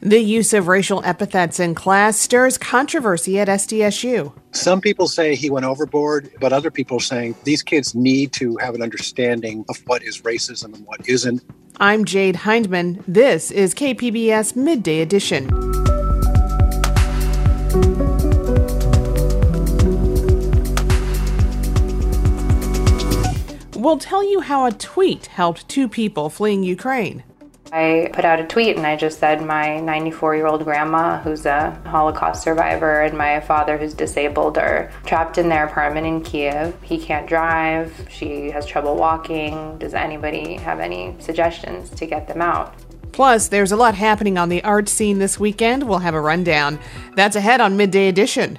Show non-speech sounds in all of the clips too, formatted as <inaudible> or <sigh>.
The use of racial epithets in class stirs controversy at SDSU. Some people say he went overboard, but other people are saying these kids need to have an understanding of what is racism and what isn't. I'm Jade Hindman. This is KPBS Midday Edition. We'll tell you how a tweet helped two people fleeing Ukraine. I put out a tweet and I just said my 94 year old grandma, who's a Holocaust survivor, and my father, who's disabled, are trapped in their apartment in Kiev. He can't drive, she has trouble walking. Does anybody have any suggestions to get them out? Plus, there's a lot happening on the art scene this weekend. We'll have a rundown. That's ahead on Midday Edition.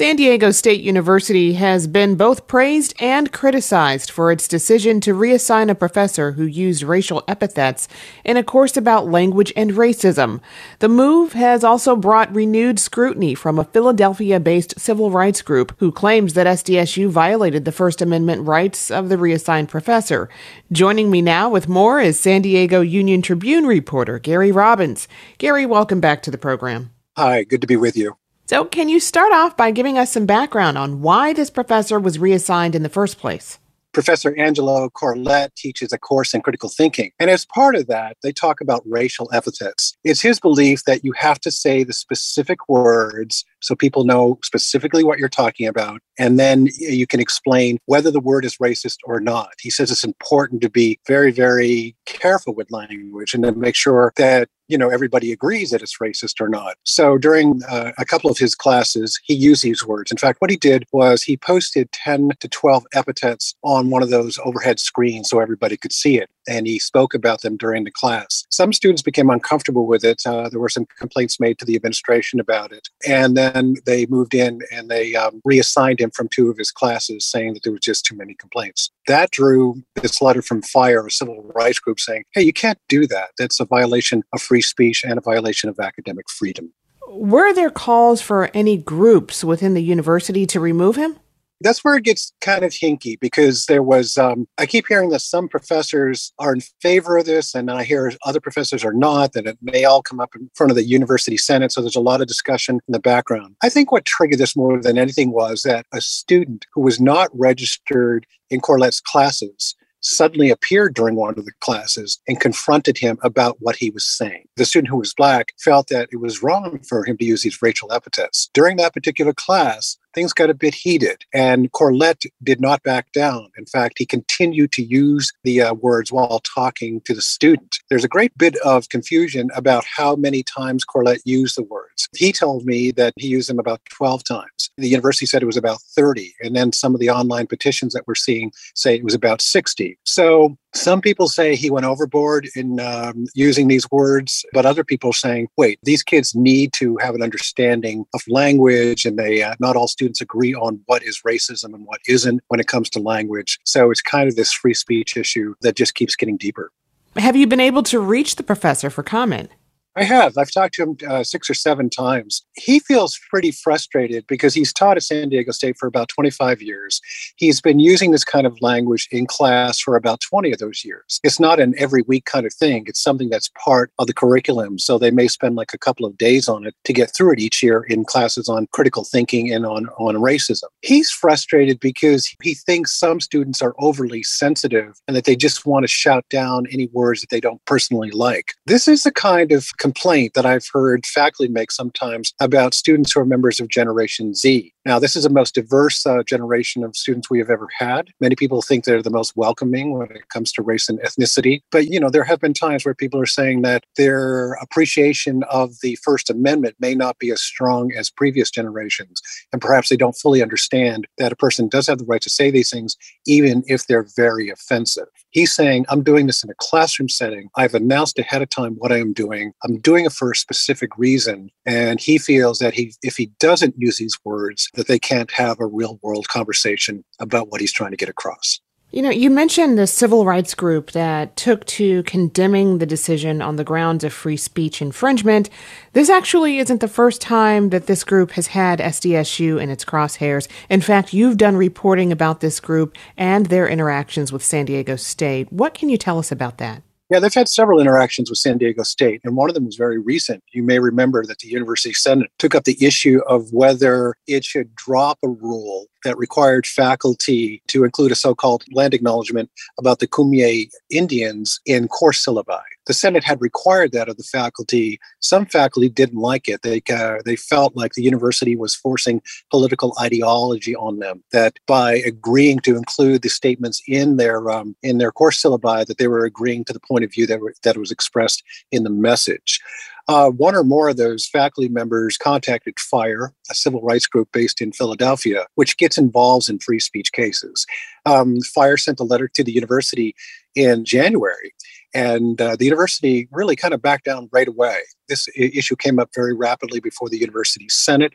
San Diego State University has been both praised and criticized for its decision to reassign a professor who used racial epithets in a course about language and racism. The move has also brought renewed scrutiny from a Philadelphia based civil rights group who claims that SDSU violated the First Amendment rights of the reassigned professor. Joining me now with more is San Diego Union Tribune reporter Gary Robbins. Gary, welcome back to the program. Hi, good to be with you. So, can you start off by giving us some background on why this professor was reassigned in the first place? Professor Angelo Corlett teaches a course in critical thinking. And as part of that, they talk about racial epithets. It's his belief that you have to say the specific words so people know specifically what you're talking about. And then you can explain whether the word is racist or not. He says it's important to be very, very careful with language and to make sure that you know everybody agrees that it's racist or not. So during uh, a couple of his classes he used these words. In fact what he did was he posted 10 to 12 epithets on one of those overhead screens so everybody could see it. And he spoke about them during the class. Some students became uncomfortable with it. Uh, there were some complaints made to the administration about it. And then they moved in and they um, reassigned him from two of his classes saying that there was just too many complaints that drew this letter from fire a civil rights group saying hey you can't do that that's a violation of free speech and a violation of academic freedom. Were there calls for any groups within the university to remove him? That's where it gets kind of hinky because there was, um, I keep hearing that some professors are in favor of this, and I hear other professors are not, that it may all come up in front of the university senate. So there's a lot of discussion in the background. I think what triggered this more than anything was that a student who was not registered in Corlett's classes suddenly appeared during one of the classes and confronted him about what he was saying. The student who was black felt that it was wrong for him to use these racial epithets. During that particular class, things got a bit heated, and Corlett did not back down. In fact, he continued to use the uh, words while talking to the student. There's a great bit of confusion about how many times Corlett used the words. He told me that he used them about 12 times. The university said it was about 30, and then some of the online petitions that we're seeing say it was about 60. So some people say he went overboard in um, using these words, but other people are saying, wait, these kids need to have an understanding of language, and they uh, not all students agree on what is racism and what isn't when it comes to language. So it's kind of this free speech issue that just keeps getting deeper. Have you been able to reach the professor for comment? I have. I've talked to him uh, six or seven times. He feels pretty frustrated because he's taught at San Diego State for about 25 years. He's been using this kind of language in class for about 20 of those years. It's not an every week kind of thing, it's something that's part of the curriculum. So they may spend like a couple of days on it to get through it each year in classes on critical thinking and on, on racism. He's frustrated because he thinks some students are overly sensitive and that they just want to shout down any words that they don't personally like. This is the kind of complaint that I've heard faculty make sometimes about students who are members of Generation Z. Now, this is the most diverse uh, generation of students we have ever had. Many people think they're the most welcoming when it comes to race and ethnicity. But, you know, there have been times where people are saying that their appreciation of the First Amendment may not be as strong as previous generations. And perhaps they don't fully understand that a person does have the right to say these things, even if they're very offensive. He's saying, I'm doing this in a classroom setting. I've announced ahead of time what I am doing. I'm doing it for a specific reason. And he feels that he, if he doesn't use these words, that they can't have a real world conversation about what he's trying to get across. You know, you mentioned the civil rights group that took to condemning the decision on the grounds of free speech infringement. This actually isn't the first time that this group has had SDSU in its crosshairs. In fact, you've done reporting about this group and their interactions with San Diego State. What can you tell us about that? Yeah, they've had several interactions with San Diego State, and one of them was very recent. You may remember that the University Senate took up the issue of whether it should drop a rule that required faculty to include a so called land acknowledgement about the Kumeyaay Indians in course syllabi. The Senate had required that of the faculty. Some faculty didn't like it. They, uh, they felt like the university was forcing political ideology on them, that by agreeing to include the statements in their, um, in their course syllabi, that they were agreeing to the point of view that, were, that was expressed in the message. Uh, one or more of those faculty members contacted FIRE, a civil rights group based in Philadelphia, which gets involved in free speech cases. Um, FIRE sent a letter to the university in January, and uh, the university really kind of backed down right away. This issue came up very rapidly before the university senate.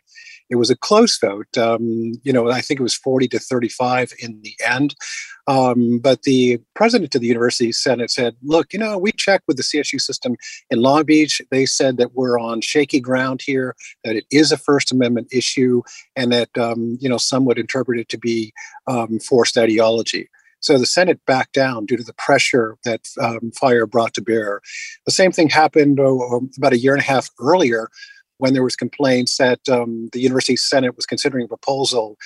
It was a close vote. Um, you know, I think it was 40 to 35 in the end. Um, but the president of the university senate said, look, you know, we checked with the CSU system in Long Beach. They said that we're on shaky ground here, that it is a First Amendment issue, and that, um, you know, some would interpret it to be um, forced ideology. So the Senate backed down due to the pressure that um, fire brought to bear. The same thing happened uh, about a year and a half earlier when there was complaints that um, the university senate was considering a proposal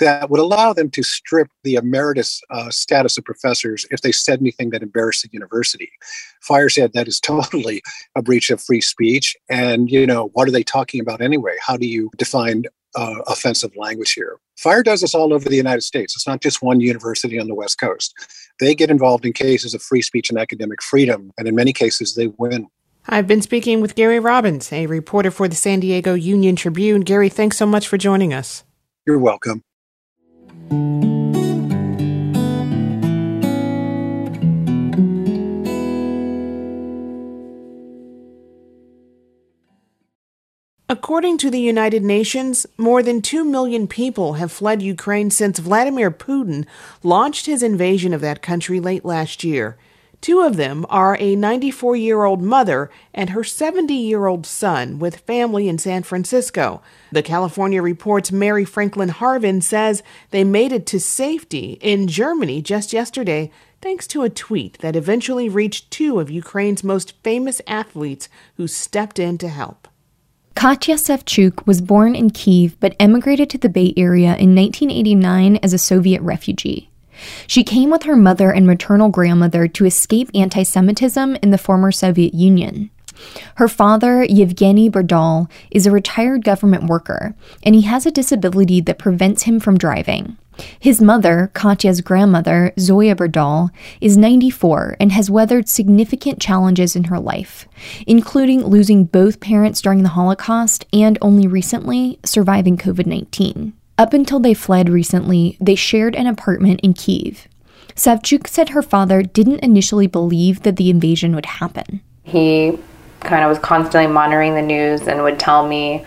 that would allow them to strip the emeritus uh, status of professors if they said anything that embarrassed the university. Fire said that is <laughs> totally a breach of free speech. And, you know, what are they talking about anyway? How do you define uh, offensive language here? Fire does this all over the United States. It's not just one university on the West Coast. They get involved in cases of free speech and academic freedom, and in many cases, they win. I've been speaking with Gary Robbins, a reporter for the San Diego Union Tribune. Gary, thanks so much for joining us. You're welcome. According to the United Nations, more than 2 million people have fled Ukraine since Vladimir Putin launched his invasion of that country late last year. Two of them are a 94 year old mother and her 70 year old son with family in San Francisco. The California Report's Mary Franklin Harvin says they made it to safety in Germany just yesterday thanks to a tweet that eventually reached two of Ukraine's most famous athletes who stepped in to help. Katya Savchuk was born in Kiev but emigrated to the Bay Area in 1989 as a Soviet refugee. She came with her mother and maternal grandmother to escape anti Semitism in the former Soviet Union. Her father, Yevgeny Burdal, is a retired government worker, and he has a disability that prevents him from driving. His mother, Katya's grandmother, Zoya Burdal, is 94 and has weathered significant challenges in her life, including losing both parents during the Holocaust and only recently surviving COVID 19. Up until they fled recently, they shared an apartment in Kiev. Savchuk said her father didn't initially believe that the invasion would happen. He kind of was constantly monitoring the news and would tell me,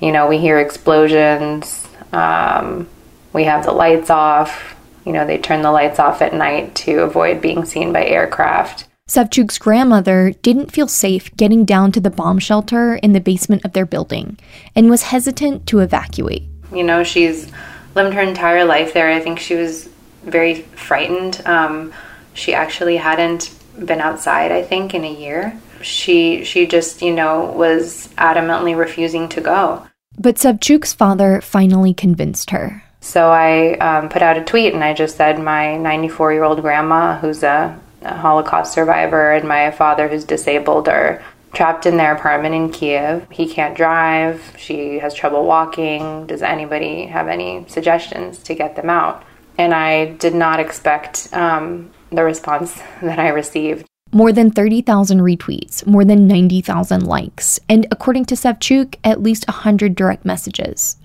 you know, we hear explosions, um, we have the lights off. You know, they turn the lights off at night to avoid being seen by aircraft. Savchuk's grandmother didn't feel safe getting down to the bomb shelter in the basement of their building and was hesitant to evacuate. You know, she's lived her entire life there. I think she was very frightened. Um, she actually hadn't been outside, I think, in a year. She she just, you know, was adamantly refusing to go. But Savchuk's father finally convinced her. So I um, put out a tweet and I just said my 94 year old grandma, who's a, a, Holocaust survivor, and my father, who's disabled, are trapped in their apartment in Kiev. He can't drive. She has trouble walking. Does anybody have any suggestions to get them out? And I did not expect um, the response <laughs> that I received. More than 30,000 retweets, more than 90,000 likes, and according to Savchuk, at least 100 direct messages.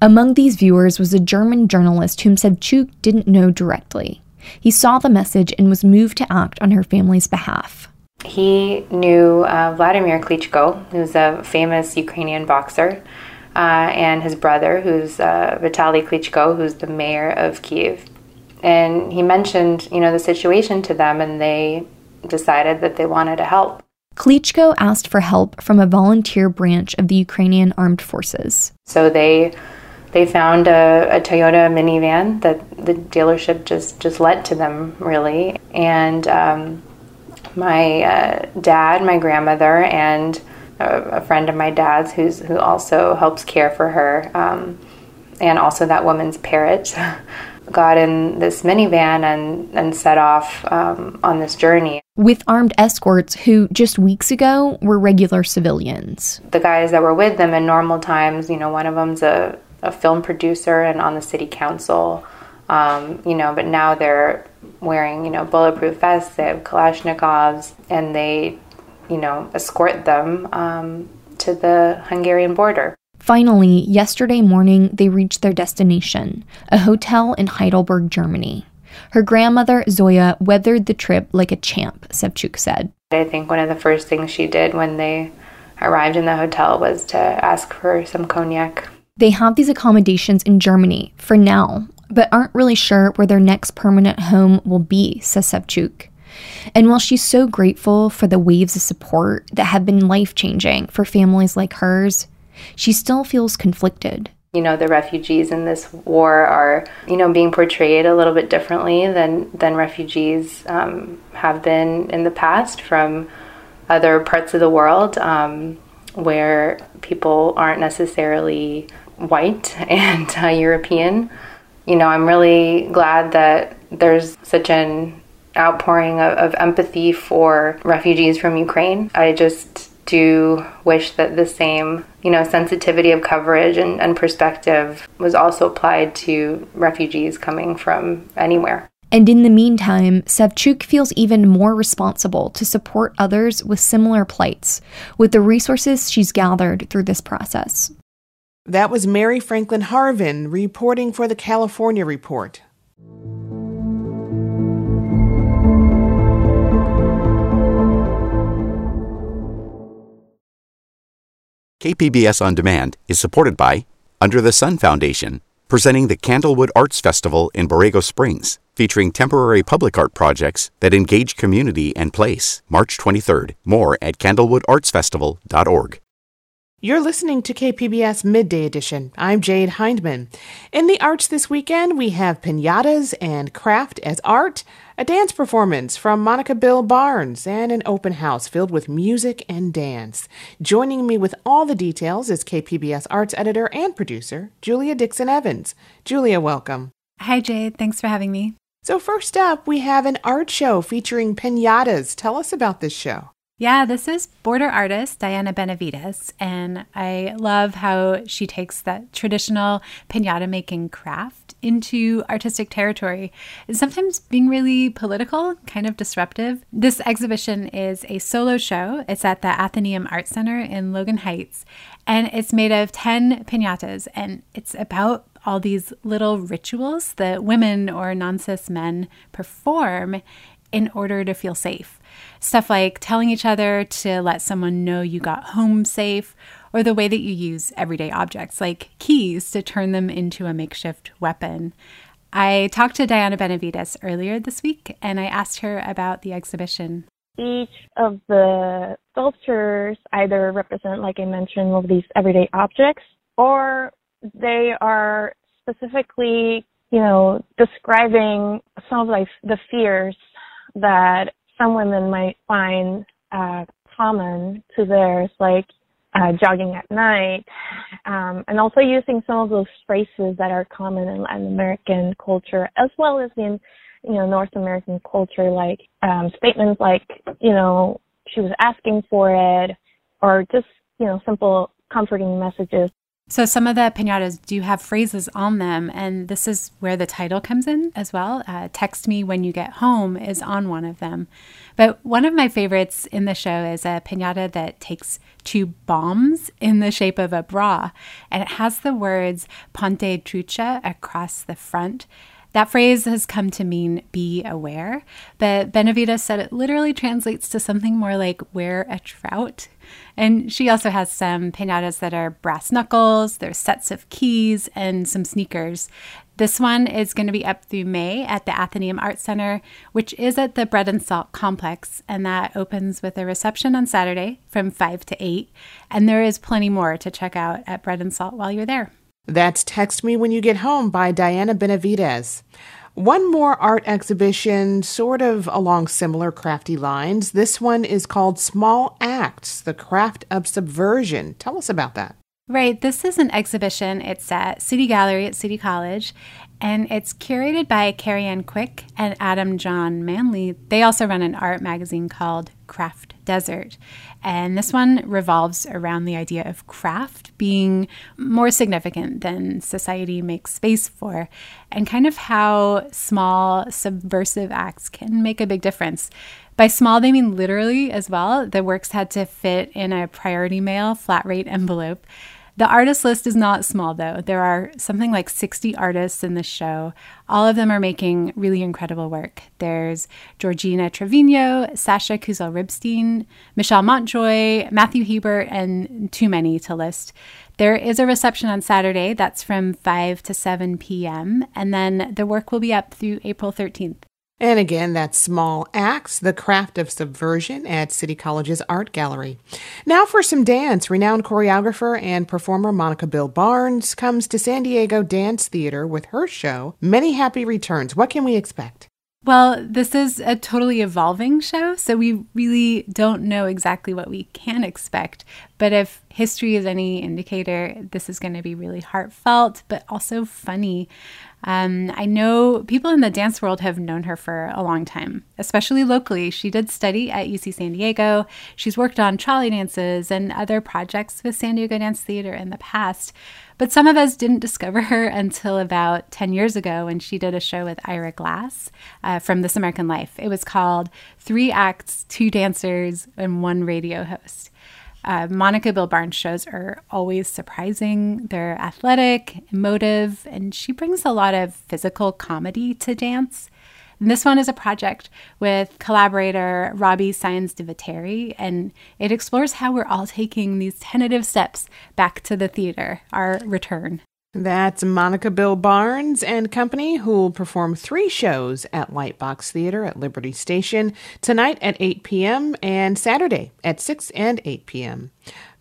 Among these viewers was a German journalist whom Savchuk didn't know directly. He saw the message and was moved to act on her family's behalf. He knew uh, Vladimir Klitschko, who's a famous Ukrainian boxer, uh, and his brother, who's uh, Vitaly Klitschko, who's the mayor of Kiev. And he mentioned, you know, the situation to them, and they decided that they wanted to help. Klitschko asked for help from a volunteer branch of the Ukrainian armed forces. So they they found a, a, Toyota minivan that the dealership just just lent to them, really. And um, my uh, dad, my grandmother, and a, a, friend of my dad's who's who also helps care for her, um, and also that woman's parrot. <laughs> got in this minivan and, and set off um, on this journey. With armed escorts who just weeks ago were regular civilians. The guys that were with them in normal times, you know, one of them's a, a film producer and on the city council, um, you know, but now they're wearing, you know, bulletproof vests, they have Kalashnikovs, and they, you know, escort them um, to the Hungarian border. Finally, yesterday morning, they reached their destination, a hotel in Heidelberg, Germany. Her grandmother, Zoya, weathered the trip like a champ, Savchuk said. I think one of the first things she did when they arrived in the hotel was to ask for some cognac. They have these accommodations in Germany for now, but aren't really sure where their next permanent home will be, says Savchuk. And while she's so grateful for the waves of support that have been life changing for families like hers, she still feels conflicted. You know, the refugees in this war are, you know, being portrayed a little bit differently than, than refugees um, have been in the past from other parts of the world um, where people aren't necessarily white <laughs> and uh, European. You know, I'm really glad that there's such an outpouring of, of empathy for refugees from Ukraine. I just do wish that the same, you know, sensitivity of coverage and, and perspective was also applied to refugees coming from anywhere. And in the meantime, Savchuk feels even more responsible to support others with similar plights with the resources she's gathered through this process. That was Mary Franklin Harvin reporting for the California Report. KPBS On Demand is supported by Under the Sun Foundation, presenting the Candlewood Arts Festival in Borrego Springs, featuring temporary public art projects that engage community and place. March 23rd. More at candlewoodartsfestival.org. You're listening to KPBS Midday Edition. I'm Jade Hindman. In the arts this weekend, we have pinatas and craft as art, a dance performance from Monica Bill Barnes, and an open house filled with music and dance. Joining me with all the details is KPBS arts editor and producer, Julia Dixon Evans. Julia, welcome. Hi, Jade. Thanks for having me. So, first up, we have an art show featuring pinatas. Tell us about this show. Yeah, this is border artist Diana Benavides, and I love how she takes that traditional pinata making craft into artistic territory sometimes being really political, kind of disruptive. This exhibition is a solo show. It's at the Athenaeum Art Center in Logan Heights, and it's made of 10 pinatas, and it's about all these little rituals that women or non cis men perform in order to feel safe. Stuff like telling each other to let someone know you got home safe, or the way that you use everyday objects like keys to turn them into a makeshift weapon. I talked to Diana Benavides earlier this week and I asked her about the exhibition. each of the sculptures either represent, like I mentioned, one of these everyday objects, or they are specifically, you know, describing some of like the fears that some women might find uh, common to theirs, like uh, jogging at night, um, and also using some of those phrases that are common in Latin American culture as well as in you know North American culture, like um, statements like you know she was asking for it, or just you know simple comforting messages. So some of the pinatas do have phrases on them, and this is where the title comes in as well. Uh, Text me when you get home is on one of them. But one of my favorites in the show is a pinata that takes two bombs in the shape of a bra, and it has the words Ponte Trucha across the front. That phrase has come to mean be aware, but Benavides said it literally translates to something more like wear a trout. And she also has some pinatas that are brass knuckles, there's sets of keys, and some sneakers. This one is going to be up through May at the Athenaeum Art Center, which is at the Bread and Salt Complex, and that opens with a reception on Saturday from 5 to 8. And there is plenty more to check out at Bread and Salt while you're there. That's Text Me When You Get Home by Diana Benavides. One more art exhibition, sort of along similar crafty lines. This one is called Small Acts The Craft of Subversion. Tell us about that. Right. This is an exhibition. It's at City Gallery at City College, and it's curated by Carrie Ann Quick and Adam John Manley. They also run an art magazine called Craft Desert. And this one revolves around the idea of craft being more significant than society makes space for, and kind of how small subversive acts can make a big difference. By small, they mean literally as well. The works had to fit in a priority mail flat rate envelope. The artist list is not small, though. There are something like 60 artists in the show. All of them are making really incredible work. There's Georgina Trevino, Sasha Koozel Reibstein, Michelle Montjoy, Matthew Hebert, and too many to list. There is a reception on Saturday that's from 5 to 7 p.m., and then the work will be up through April 13th. And again, that's Small Acts, The Craft of Subversion at City College's Art Gallery. Now for some dance. Renowned choreographer and performer Monica Bill Barnes comes to San Diego Dance Theater with her show, Many Happy Returns. What can we expect? Well, this is a totally evolving show, so we really don't know exactly what we can expect. But if history is any indicator, this is going to be really heartfelt, but also funny. Um, I know people in the dance world have known her for a long time, especially locally. She did study at UC San Diego. She's worked on trolley dances and other projects with San Diego Dance Theater in the past. But some of us didn't discover her until about 10 years ago when she did a show with Ira Glass uh, from This American Life. It was called Three Acts, Two Dancers, and One Radio Host. Uh, Monica Bill Barnes shows are always surprising. They're athletic, emotive, and she brings a lot of physical comedy to dance. And this one is a project with collaborator Robbie Sáenz de Viteri, and it explores how we're all taking these tentative steps back to the theater, our return. That's Monica Bill Barnes and company who will perform three shows at Lightbox Theater at Liberty Station tonight at 8 p.m. and Saturday at 6 and 8 p.m.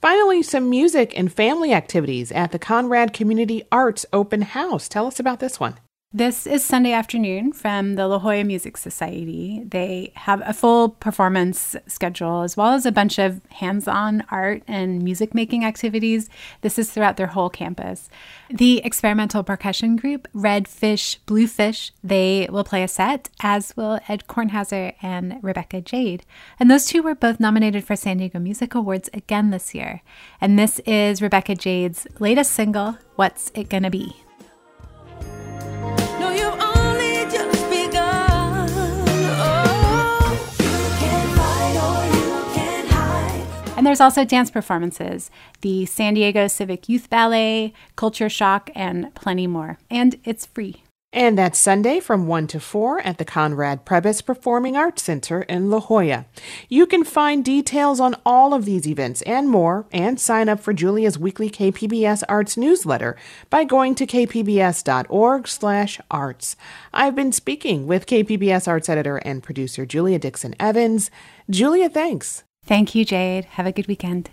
Finally, some music and family activities at the Conrad Community Arts Open House. Tell us about this one. This is Sunday afternoon from the La Jolla Music Society. They have a full performance schedule as well as a bunch of hands on art and music making activities. This is throughout their whole campus. The experimental percussion group, Red Fish, Blue Fish, they will play a set, as will Ed Kornhauser and Rebecca Jade. And those two were both nominated for San Diego Music Awards again this year. And this is Rebecca Jade's latest single, What's It Gonna Be? And there's also dance performances, the San Diego Civic Youth Ballet, Culture Shock, and plenty more. And it's free. And that's Sunday from 1 to 4 at the Conrad Prebys Performing Arts Center in La Jolla. You can find details on all of these events and more and sign up for Julia's weekly KPBS Arts newsletter by going to kpbs.org slash arts. I've been speaking with KPBS Arts editor and producer Julia Dixon Evans. Julia, thanks. Thank you, Jade. Have a good weekend.